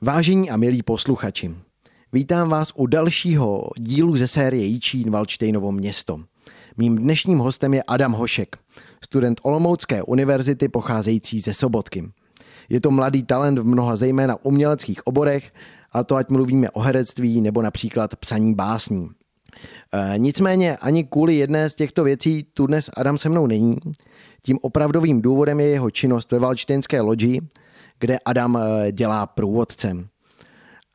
Vážení a milí posluchači, vítám vás u dalšího dílu ze série Jíčín Valčtejnovo město. Mým dnešním hostem je Adam Hošek, student Olomoucké univerzity pocházející ze Sobotky. Je to mladý talent v mnoha zejména uměleckých oborech, a to ať mluvíme o herectví nebo například psaní básní. E, nicméně ani kvůli jedné z těchto věcí tu dnes Adam se mnou není. Tím opravdovým důvodem je jeho činnost ve Valčtinské loďi, kde Adam e, dělá průvodcem.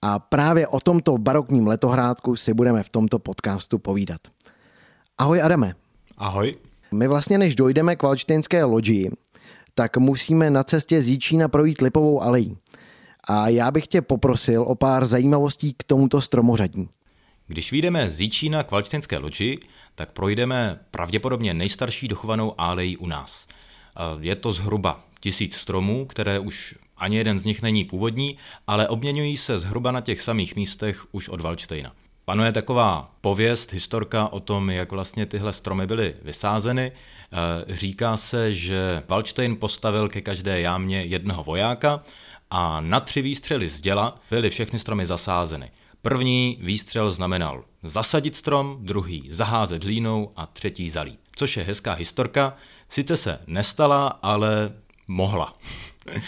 A právě o tomto barokním letohrádku si budeme v tomto podcastu povídat. Ahoj Adame. Ahoj. My vlastně než dojdeme k Valčtinské loďi, tak musíme na cestě z Jíčína projít Lipovou alejí. A já bych tě poprosil o pár zajímavostí k tomuto stromořadí. Když vyjdeme z Jíčína k Valčtinské loži, tak projdeme pravděpodobně nejstarší dochovanou alejí u nás. Je to zhruba tisíc stromů, které už ani jeden z nich není původní, ale obměňují se zhruba na těch samých místech už od Valčtejna. Panuje taková pověst, historka o tom, jak vlastně tyhle stromy byly vysázeny. Říká se, že Valčtejn postavil ke každé jámě jednoho vojáka a na tři výstřely z děla byly všechny stromy zasázeny. První výstřel znamenal zasadit strom, druhý zaházet hlínou a třetí zalít. Což je hezká historka, sice se nestala, ale mohla. Uh,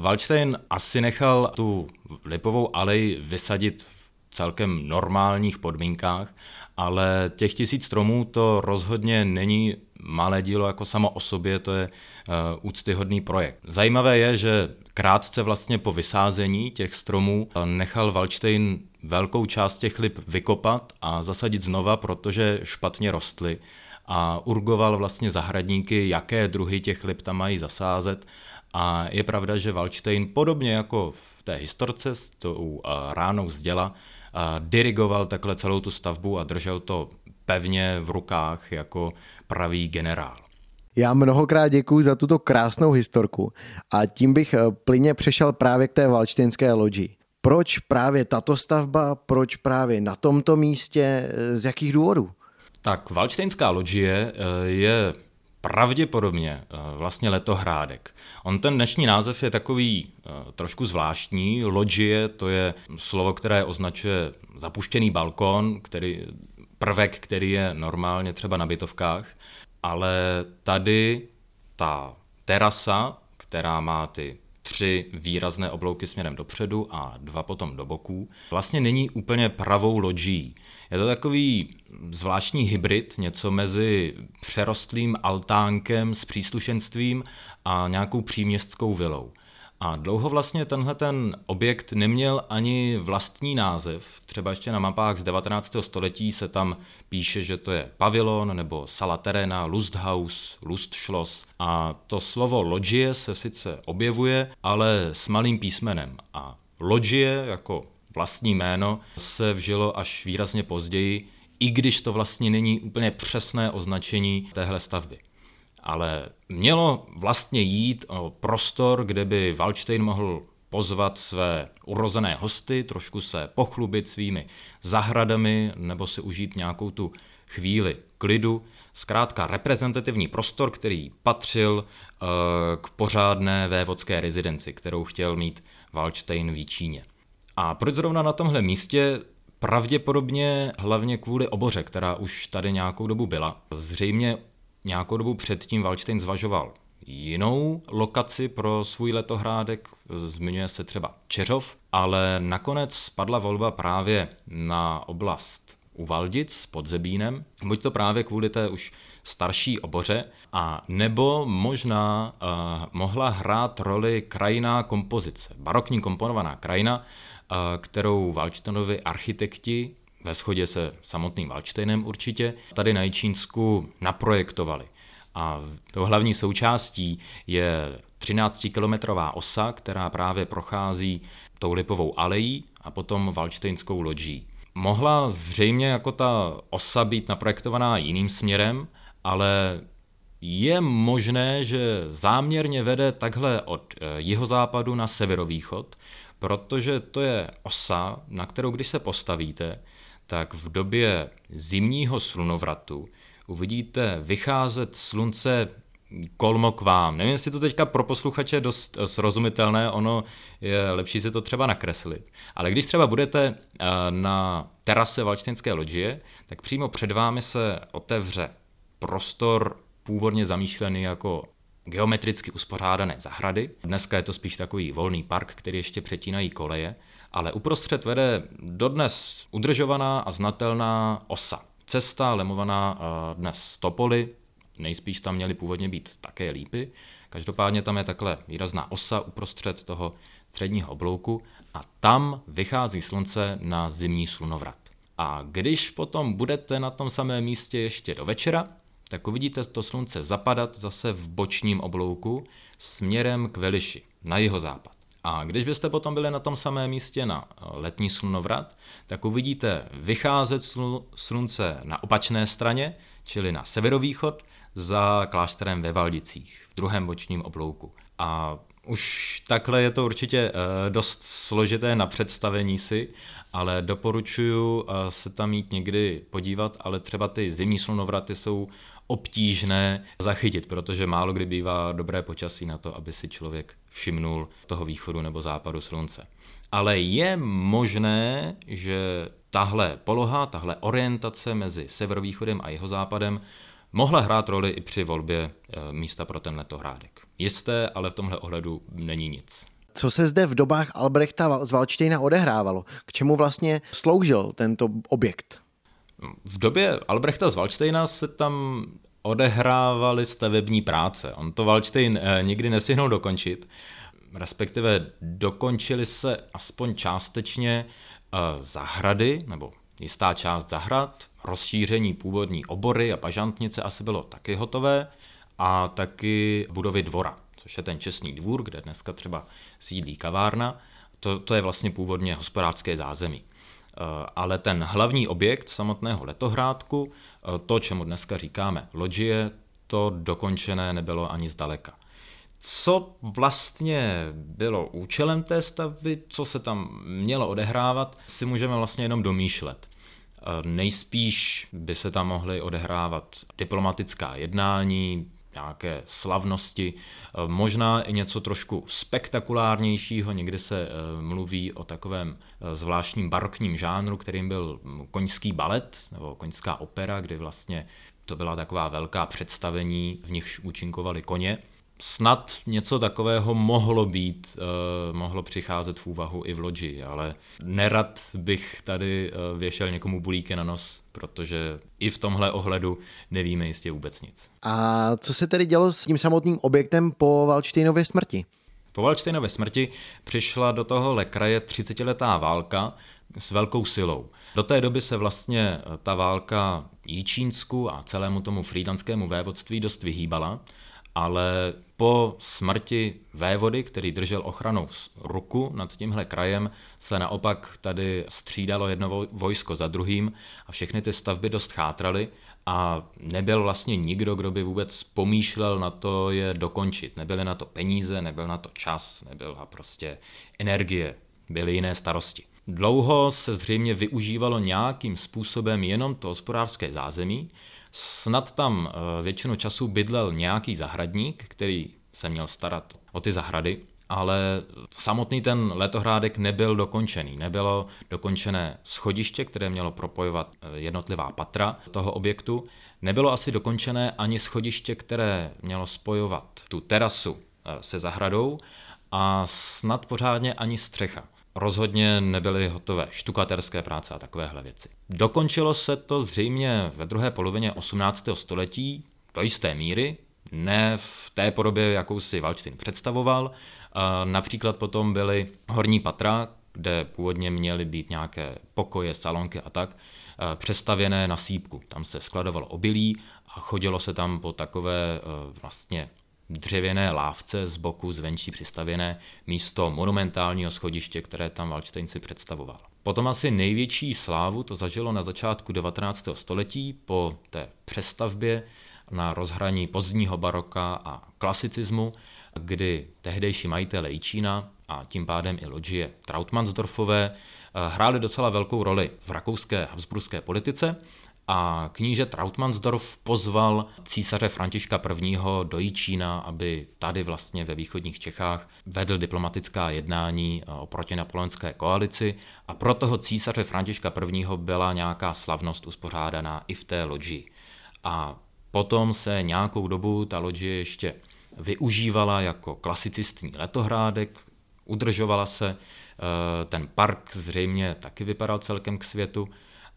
Waldstein asi nechal tu lipovou alej vysadit v celkem normálních podmínkách, ale těch tisíc stromů to rozhodně není malé dílo jako samo o sobě, to je uh, úctyhodný projekt. Zajímavé je, že krátce vlastně po vysázení těch stromů nechal Waldstein velkou část těch lip vykopat a zasadit znova, protože špatně rostly a urgoval vlastně zahradníky, jaké druhy těch lip tam mají zasázet. A je pravda, že Waldstein podobně jako v té historce s tou ránou z děla dirigoval takhle celou tu stavbu a držel to pevně v rukách jako pravý generál. Já mnohokrát děkuji za tuto krásnou historku a tím bych eh, plyně přešel právě k té valčtinské loďi. Proč právě tato stavba, proč právě na tomto místě, eh, z jakých důvodů? Tak Valčtejnská loďie eh, je pravděpodobně vlastně letohrádek. On ten dnešní název je takový trošku zvláštní. Loďie to je slovo, které označuje zapuštěný balkon, který, prvek, který je normálně třeba na bytovkách ale tady ta terasa, která má ty tři výrazné oblouky směrem dopředu a dva potom do boků, vlastně není úplně pravou loďí. Je to takový zvláštní hybrid, něco mezi přerostlým altánkem s příslušenstvím a nějakou příměstskou vilou. A dlouho vlastně tenhle ten objekt neměl ani vlastní název. Třeba ještě na mapách z 19. století se tam píše, že to je pavilon nebo sala terena, Lusthaus, Lustschloss. A to slovo loďie se sice objevuje, ale s malým písmenem. A loďie jako vlastní jméno se vžilo až výrazně později, i když to vlastně není úplně přesné označení téhle stavby ale mělo vlastně jít o prostor, kde by Waldstein mohl pozvat své urozené hosty, trošku se pochlubit svými zahradami nebo si užít nějakou tu chvíli klidu. Zkrátka reprezentativní prostor, který patřil uh, k pořádné vévodské rezidenci, kterou chtěl mít Waldstein v Číně. A proč zrovna na tomhle místě? Pravděpodobně hlavně kvůli oboře, která už tady nějakou dobu byla. Zřejmě nějakou dobu předtím Waldstein zvažoval jinou lokaci pro svůj letohrádek, zmiňuje se třeba Čeřov, ale nakonec spadla volba právě na oblast u Valdic pod Zebínem, buď to právě kvůli té už starší oboře, a nebo možná uh, mohla hrát roli krajina kompozice, barokní komponovaná krajina, uh, kterou Waldsteinovi architekti ve shodě se samotným Waldsteinem určitě, tady na Jičínsku naprojektovali. A to hlavní součástí je 13-kilometrová osa, která právě prochází tou Lipovou alejí a potom Valčtejnskou loďí. Mohla zřejmě jako ta osa být naprojektovaná jiným směrem, ale je možné, že záměrně vede takhle od eh, jihozápadu na severovýchod, protože to je osa, na kterou když se postavíte, tak v době zimního slunovratu uvidíte vycházet slunce kolmo k vám. Nevím, jestli to teďka pro posluchače je dost eh, srozumitelné, ono je lepší si to třeba nakreslit. Ale když třeba budete eh, na terase Valčtinské loďie, tak přímo před vámi se otevře prostor původně zamýšlený jako geometricky uspořádané zahrady. Dneska je to spíš takový volný park, který ještě přetínají koleje, ale uprostřed vede dodnes udržovaná a znatelná osa. Cesta lemovaná eh, dnes topoly, nejspíš tam měly původně být také lípy. Každopádně tam je takhle výrazná osa uprostřed toho středního oblouku a tam vychází slunce na zimní slunovrat. A když potom budete na tom samém místě ještě do večera, tak uvidíte to slunce zapadat zase v bočním oblouku směrem k Veliši, na jeho západ. A když byste potom byli na tom samém místě na letní slunovrat, tak uvidíte vycházet slunce na opačné straně, čili na severovýchod, za klášterem ve Valdicích, v druhém bočním oblouku. A už takhle je to určitě eh, dost složité na představení si, ale doporučuji eh, se tam jít někdy podívat, ale třeba ty zimní slunovraty jsou obtížné zachytit, protože málo kdy bývá dobré počasí na to, aby si člověk všimnul toho východu nebo západu slunce. Ale je možné, že tahle poloha, tahle orientace mezi severovýchodem a jeho západem mohla hrát roli i při volbě eh, místa pro ten letohrádek. Jisté, ale v tomhle ohledu není nic. Co se zde v dobách Albrechta z Valčtejna odehrávalo? K čemu vlastně sloužil tento objekt? V době Albrechta z Valčtejna se tam odehrávaly stavební práce. On to Valčtejn eh, nikdy nestihnul dokončit, respektive dokončili se aspoň částečně eh, zahrady, nebo jistá část zahrad, rozšíření původní obory a pažantnice asi bylo taky hotové a taky budovy dvora, což je ten čestný dvůr, kde dneska třeba sídlí kavárna. To, to je vlastně původně hospodářské zázemí. Eh, ale ten hlavní objekt samotného letohrádku, eh, to, čemu dneska říkáme loďie, to dokončené nebylo ani zdaleka. Co vlastně bylo účelem té stavby, co se tam mělo odehrávat, si můžeme vlastně jenom domýšlet. Nejspíš by se tam mohly odehrávat diplomatická jednání, nějaké slavnosti, možná i něco trošku spektakulárnějšího. Někdy se eh, mluví o takovém eh, zvláštním barokním žánru, kterým byl koňský balet nebo koňská opera, kdy vlastně to byla taková velká představení, v nichž účinkovali koně snad něco takového mohlo být, uh, mohlo přicházet v úvahu i v loďi, ale nerad bych tady uh, věšel někomu bulíky na nos, protože i v tomhle ohledu nevíme jistě vůbec nic. A co se tedy dělo s tím samotným objektem po Valčtejnově smrti? Po Valčtejnově smrti přišla do toho kraje 30-letá válka s velkou silou. Do té doby se vlastně ta válka Jíčínsku a celému tomu frýdanskému vévodství dost vyhýbala ale po smrti vévody, který držel ochranou ruku nad tímhle krajem, se naopak tady střídalo jedno vojsko za druhým a všechny ty stavby dost chátraly a nebyl vlastně nikdo, kdo by vůbec pomýšlel na to je dokončit. Nebyly na to peníze, nebyl na to čas, nebyla prostě energie, byly jiné starosti. Dlouho se zřejmě využívalo nějakým způsobem jenom to hospodářské zázemí, Snad tam eh, většinu času bydlel nějaký zahradník, který se měl starat o ty zahrady, ale samotný ten letohrádek nebyl dokončený. Nebylo dokončené schodiště, které mělo propojovat eh, jednotlivá patra toho objektu. Nebylo asi dokončené ani schodiště, které mělo spojovat tu terasu eh, se zahradou a snad pořádně ani střecha rozhodně nebyly hotové štukaterské práce a takovéhle věci. Dokončilo se to zřejmě ve druhé polovině 18. století do jisté míry, ne v té podobě, jakou si Valčtin představoval. Například potom byly horní patra, kde původně měly být nějaké pokoje, salonky a tak, přestavěné na sípku. Tam se skladovalo obilí a chodilo se tam po takové vlastně dřevěné lávce z boku zvenčí přistavěné místo monumentálního schodiště, které tam Valštejnci představoval. Potom asi největší slávu to zažilo na začátku 19. století po té přestavbě na rozhraní pozdního baroka a klasicismu, kdy tehdejší majitele Jičína a tím pádem i loďie Trautmannsdorfové eh, hráli docela velkou roli v rakouské habsburské politice a kníže Trautmannsdorf pozval císaře Františka I. do Jičína, aby tady vlastně ve východních Čechách vedl diplomatická jednání o protinapoleonské koalici a pro toho císaře Františka I. byla nějaká slavnost uspořádaná i v té loďi. A potom se nějakou dobu ta loďie ještě využívala jako klasicistní letohrádek, udržovala se, eh, ten park zřejmě taky vypadal celkem k světu,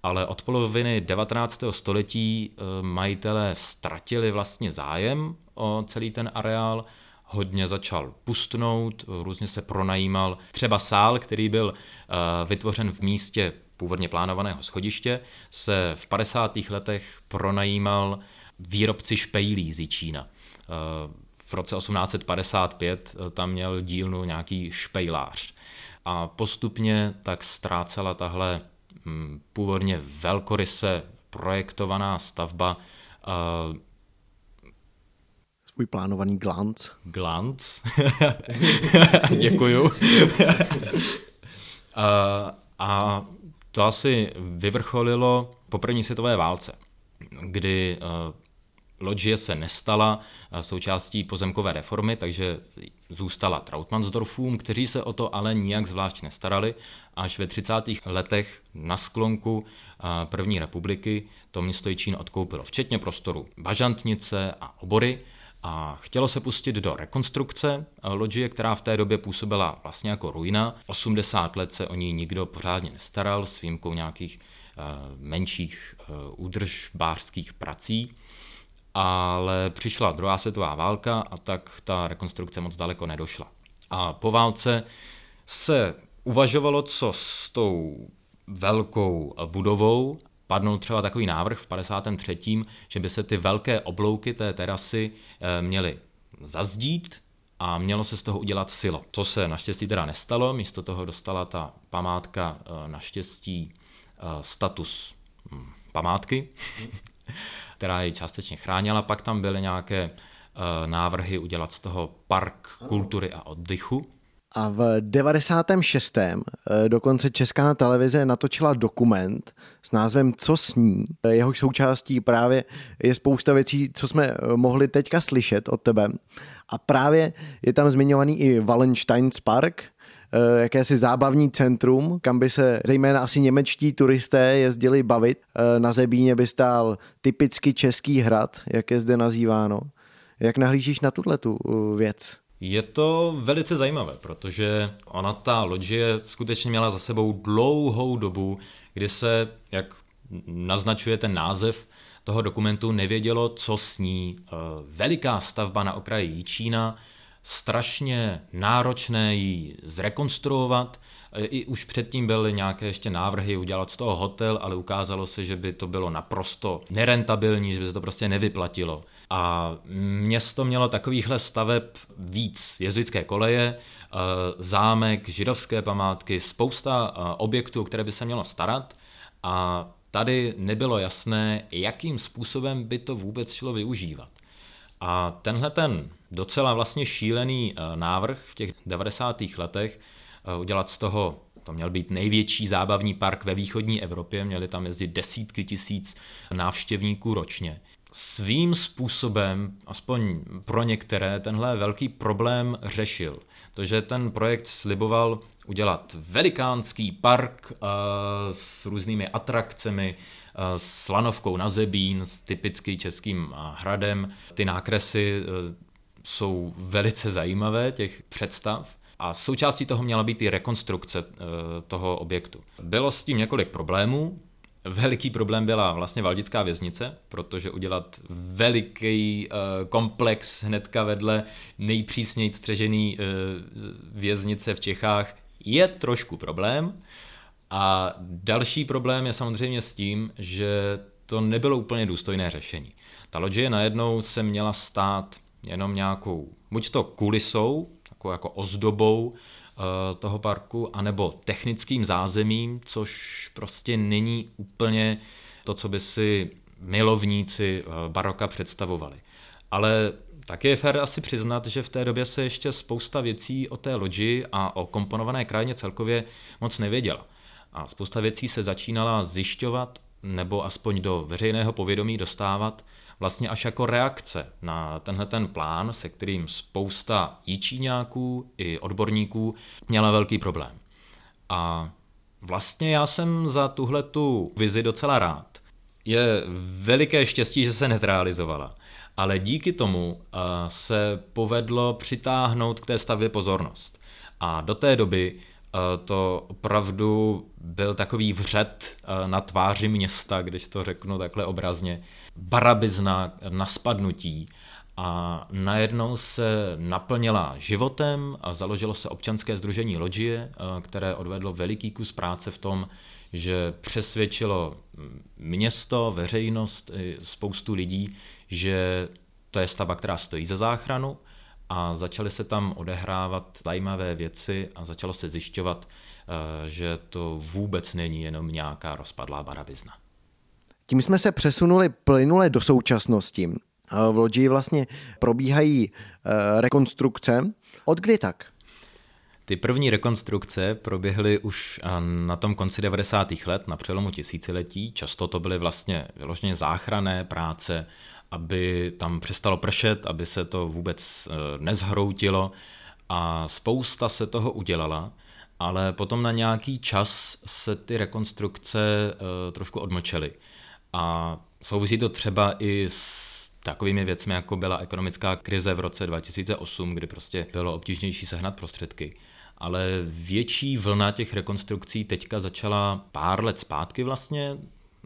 ale od poloviny 19. století eh, majitelé ztratili vlastně zájem o celý ten areál, hodně začal pustnout, různě se pronajímal. Třeba sál, který byl eh, vytvořen v místě původně plánovaného schodiště, se v 50. letech pronajímal výrobci špejlí z Jičína v roce 1855 eh, tam měl dílnu nějaký špejlář. A postupně tak ztrácela tahle původně velkoryse projektovaná stavba svůj plánovaný glanc. Glanc. Děkuju. uh, a to asi vyvrcholilo po první světové válce, kdy uh, Loďie se nestala součástí pozemkové reformy, takže zůstala Trautmannsdorfům, kteří se o to ale nijak zvlášť nestarali. Až ve 30. letech na sklonku první republiky to město Jičín odkoupilo, včetně prostoru Bažantnice a obory, a chtělo se pustit do rekonstrukce loďie, která v té době působila vlastně jako ruina. 80 let se o ní nikdo pořádně nestaral, s výjimkou nějakých menších údržbářských prací ale přišla druhá světová válka a tak ta rekonstrukce moc daleko nedošla. A po válce se uvažovalo, co s tou velkou budovou. Padnul třeba takový návrh v 53., že by se ty velké oblouky té terasy eh, měly zazdít a mělo se z toho udělat silo. Co se naštěstí teda nestalo, místo toho dostala ta památka eh, naštěstí eh, status hm, památky která ji částečně chránila. Pak tam byly nějaké uh, návrhy udělat z toho park kultury a oddychu. A v 96. Eh, dokonce Česká televize natočila dokument s názvem Co sní. Jehož součástí právě je spousta věcí, co jsme eh, mohli teďka slyšet od tebe. A právě je tam zmiňovaný i Wallensteins Park, Eh, jakési zábavní centrum, kam by se zejména asi němečtí turisté jezdili bavit. Eh, na Zebíně by stál typicky český hrad, jak je zde nazýváno. Jak nahlížíš na tuhle tu eh, věc? Je to velice zajímavé, protože ona ta loďie skutečně měla za sebou dlouhou dobu, kdy se, jak naznačuje ten název toho dokumentu, nevědělo, co s ní. Veliká stavba na okraji Jíčína, strašně náročné ji zrekonstruovat. I už předtím byly nějaké ještě návrhy udělat z toho hotel, ale ukázalo se, že by to bylo naprosto nerentabilní, že by se to prostě nevyplatilo. A město mělo takovýchhle staveb víc. Jezuitské koleje, eh, zámek, židovské památky, spousta eh, objektů, které by se mělo starat. A tady nebylo jasné, jakým způsobem by to vůbec šlo využívat. A tenhle ten docela vlastně šílený eh, návrh v těch 90. letech eh, udělat z toho, to měl být největší zábavní park ve východní Evropě, měli tam jezdit desítky tisíc návštěvníků ročně. Svým způsobem, aspoň pro některé, tenhle velký problém řešil. To, že ten projekt sliboval udělat velikánský park uh, s různými atrakcemi, s lanovkou na Zebín, s typický českým hradem. Ty nákresy uh, jsou velice zajímavé, těch představ. A součástí toho měla být i rekonstrukce eh, toho objektu. Bylo s tím několik problémů. Veliký problém byla vlastně Valdická věznice, protože udělat veliký eh, komplex hnedka vedle nejpřísněji střežený eh, věznice v Čechách je trošku problém. A další problém je samozřejmě s tím, že to nebylo úplně důstojné řešení. Ta loďie najednou se měla stát jenom nějakou, buď to kulisou, takovou jako ozdobou eh, toho parku, anebo technickým zázemím, což prostě není úplně to, co by si milovníci eh, baroka představovali. Ale tak je fér asi přiznat, že v té době se ještě spousta věcí o té loďi a o komponované krajině celkově moc nevěděla. A spousta věcí se začínala zjišťovat nebo aspoň do veřejného povědomí dostávat vlastně až jako reakce na tenhle ten plán, se kterým spousta jíčíňáků i odborníků měla velký problém. A vlastně já jsem za tuhle tu vizi docela rád. Je veliké štěstí, že se nezrealizovala. Ale díky tomu eh, se povedlo přitáhnout k té stavbě pozornost. A do té doby to opravdu byl takový vřet eh, na tváři města, když to řeknu takhle obrazně, barabizna na spadnutí a najednou se naplnila životem a založilo se občanské združení Logie, které odvedlo veliký kus práce v tom, že přesvědčilo město, veřejnost, spoustu lidí, že to je stavba, která stojí za záchranu a začaly se tam odehrávat zajímavé věci a začalo se zjišťovat, eh, že to vůbec není jenom nějaká rozpadlá barabizna. Tím jsme se přesunuli plynule do současnosti. V Lodži vlastně probíhají eh, rekonstrukce. Od kdy tak? Ty první rekonstrukce proběhly už eh, na tom konci 90. let, na přelomu tisíciletí. Často to byly vlastně vyloženě záchrané práce, aby tam přestalo pršet, aby se to vůbec eh, nezhroutilo a spousta se toho udělala, ale potom na nějaký čas se ty rekonstrukce eh, trošku odmlčely. A souvisí to třeba i s takovými věcmi, jako byla ekonomická krize v roce 2008, kdy prostě bylo obtížnější sehnat prostředky. Ale větší vlna těch rekonstrukcí teďka začala pár let zpátky vlastně,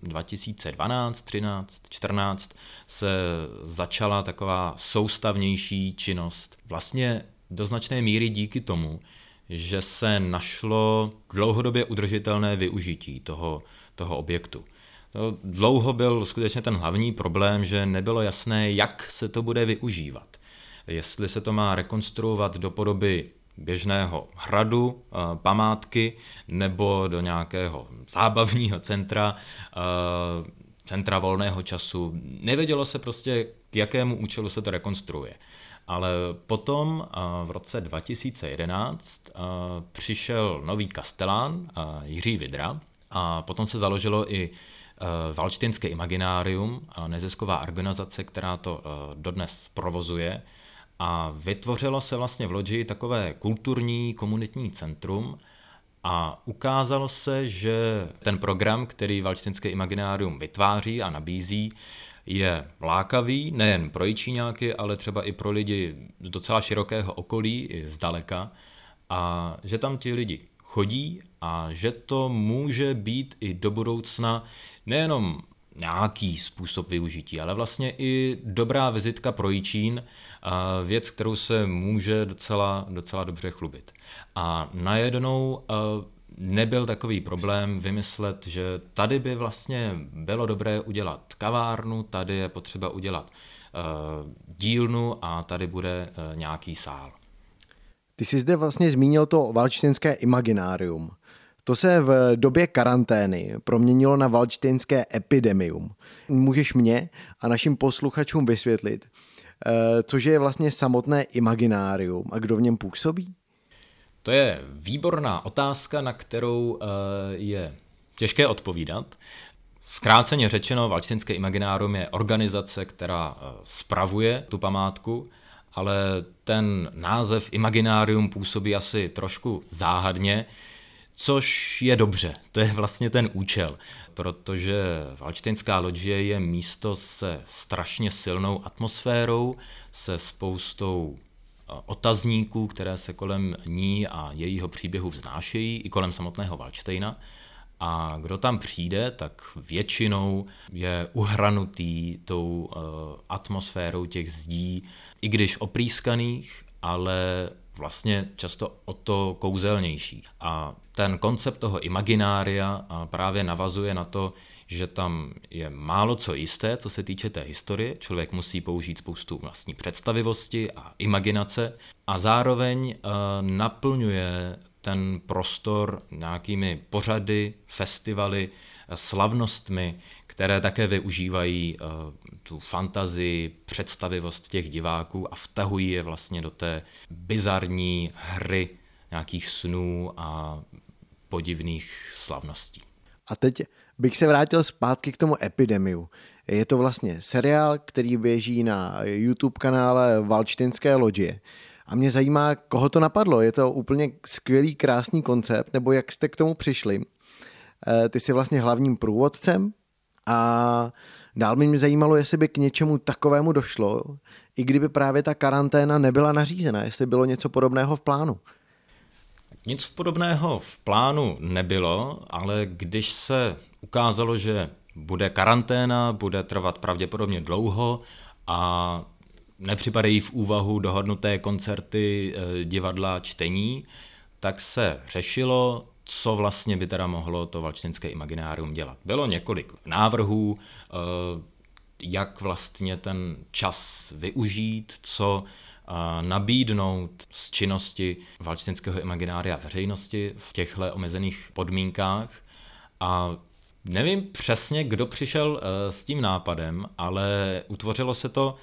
2012, 13, 14 se začala taková soustavnější činnost. Vlastně do značné míry díky tomu, že se našlo dlouhodobě udržitelné využití toho, toho objektu. To dlouho byl skutečně ten hlavní problém, že nebylo jasné, jak se to bude využívat. Jestli se to má rekonstruovat do podoby běžného hradu, eh, památky nebo do nějakého zábavního centra, eh, centra volného času. Nevědělo se prostě, k jakému účelu se to rekonstruuje. Ale potom eh, v roce 2011 přišel nový kastelán Jiří Vidra a potom se založilo i Valštinské imaginárium, nezisková organizace, která to dodnes provozuje a vytvořilo se vlastně v Lodži takové kulturní komunitní centrum a ukázalo se, že ten program, který Valčtinské imaginárium vytváří a nabízí, je lákavý nejen pro jičíňáky, ale třeba i pro lidi z docela širokého okolí, i zdaleka, a že tam ti lidi chodí a že to může být i do budoucna nejenom nějaký způsob využití, ale vlastně i dobrá vizitka pro Jičín, věc, kterou se může docela, docela dobře chlubit. A najednou nebyl takový problém vymyslet, že tady by vlastně bylo dobré udělat kavárnu, tady je potřeba udělat dílnu a tady bude nějaký sál. Ty jsi zde vlastně zmínil to valčtinské imaginárium. To se v době karantény proměnilo na valčtinské epidemium. Můžeš mě a našim posluchačům vysvětlit, eh, což je vlastně samotné imaginárium a kdo v něm působí? To je výborná otázka, na kterou eh, je těžké odpovídat. Zkráceně řečeno, Valčtinské imaginárium je organizace, která eh, spravuje tu památku, ale ten název imaginárium působí asi trošku záhadně, Což je dobře, to je vlastně ten účel, protože Valčtejnská loďie je místo se strašně silnou atmosférou, se spoustou eh, otazníků, které se kolem ní a jejího příběhu vznášejí, i kolem samotného Valčtejna. A kdo tam přijde, tak většinou je uhranutý tou uh, atmosférou těch zdí, i když oprýskaných, ale vlastně často o to kouzelnější. A ten koncept toho imaginária právě navazuje na to, že tam je málo co jisté, co se týče té historie. Člověk musí použít spoustu vlastní představivosti a imaginace a zároveň uh, naplňuje ten prostor nějakými pořady, festivaly, slavnostmi, které také využívají uh, tu fantazii, představivost těch diváků a vtahují je vlastně do té bizarní hry nějakých snů a podivných slavností. A teď bych se vrátil zpátky k tomu epidemiu. Je to vlastně seriál, který běží na YouTube kanále Valčtinské lodě. A mě zajímá, koho to napadlo. Je to úplně skvělý, krásný koncept, nebo jak jste k tomu přišli? Eh, ty jsi vlastně hlavním průvodcem a dál by mě zajímalo, jestli by k něčemu takovému došlo, i kdyby právě ta karanténa nebyla nařízena, jestli bylo něco podobného v plánu. Nic podobného v plánu nebylo, ale když se ukázalo, že bude karanténa, bude trvat pravděpodobně dlouho a nepřipadají v úvahu dohodnuté koncerty, eh, divadla, čtení, tak se řešilo, co vlastně by teda mohlo to valčtinské imaginárium dělat. Bylo několik návrhů, eh, jak vlastně ten čas využít, co eh, nabídnout z činnosti valčtinského imaginária veřejnosti v těchto omezených podmínkách. A nevím přesně, kdo přišel s tím nápadem, ale utvořilo se to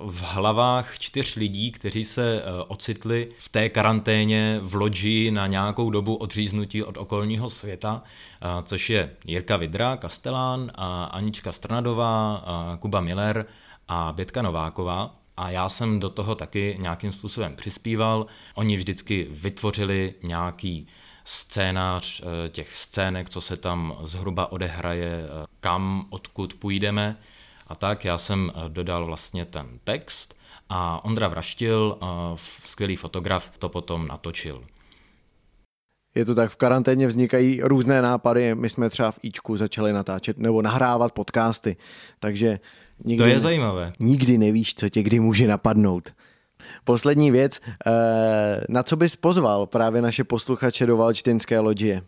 v hlavách čtyř lidí, kteří se eh, ocitli v té karanténě v loďi na nějakou dobu odříznutí od okolního světa, eh, což je Jirka Vidra, Kastelán, Anička Strnadová, Kuba Miller a Bětka Nováková. A já jsem do toho taky nějakým způsobem přispíval. Oni vždycky vytvořili nějaký scénář eh, těch scének, co se tam zhruba odehraje, kam, odkud půjdeme a tak. Já jsem eh, dodal vlastně ten text a Ondra Vraštil, eh, skvělý fotograf, to potom natočil. Je to tak, v karanténě vznikají různé nápady. My jsme třeba v Ičku začali natáčet nebo nahrávat podcasty, takže nikdy, to je zajímavé. Nikdy nevíš, co tě kdy může napadnout. Poslední věc, eh, na co bys pozval právě naše posluchače do Valčtinské lodě?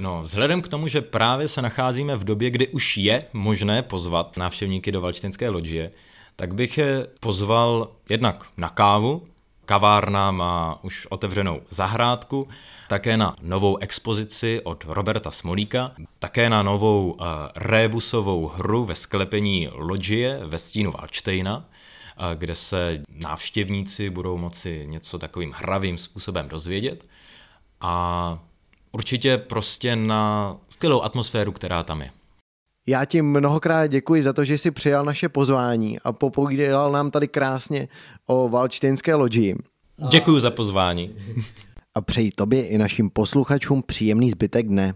No, vzhledem k tomu, že právě se nacházíme v době, kdy už je možné pozvat návštěvníky do Valčtinské loďie, tak bych je pozval jednak na kávu, kavárna má už otevřenou zahrádku, také na novou expozici od Roberta Smolíka, také na novou uh, rébusovou hru ve sklepení loďie ve stínu Valčtejna, uh, kde se návštěvníci budou moci něco takovým hravým způsobem dozvědět. A určitě prostě na skvělou atmosféru, která tam je. Já ti mnohokrát děkuji za to, že jsi přijal naše pozvání a popovídal nám tady krásně o Valčtinské loďi. Děkuji za pozvání. A přeji tobě i našim posluchačům příjemný zbytek dne.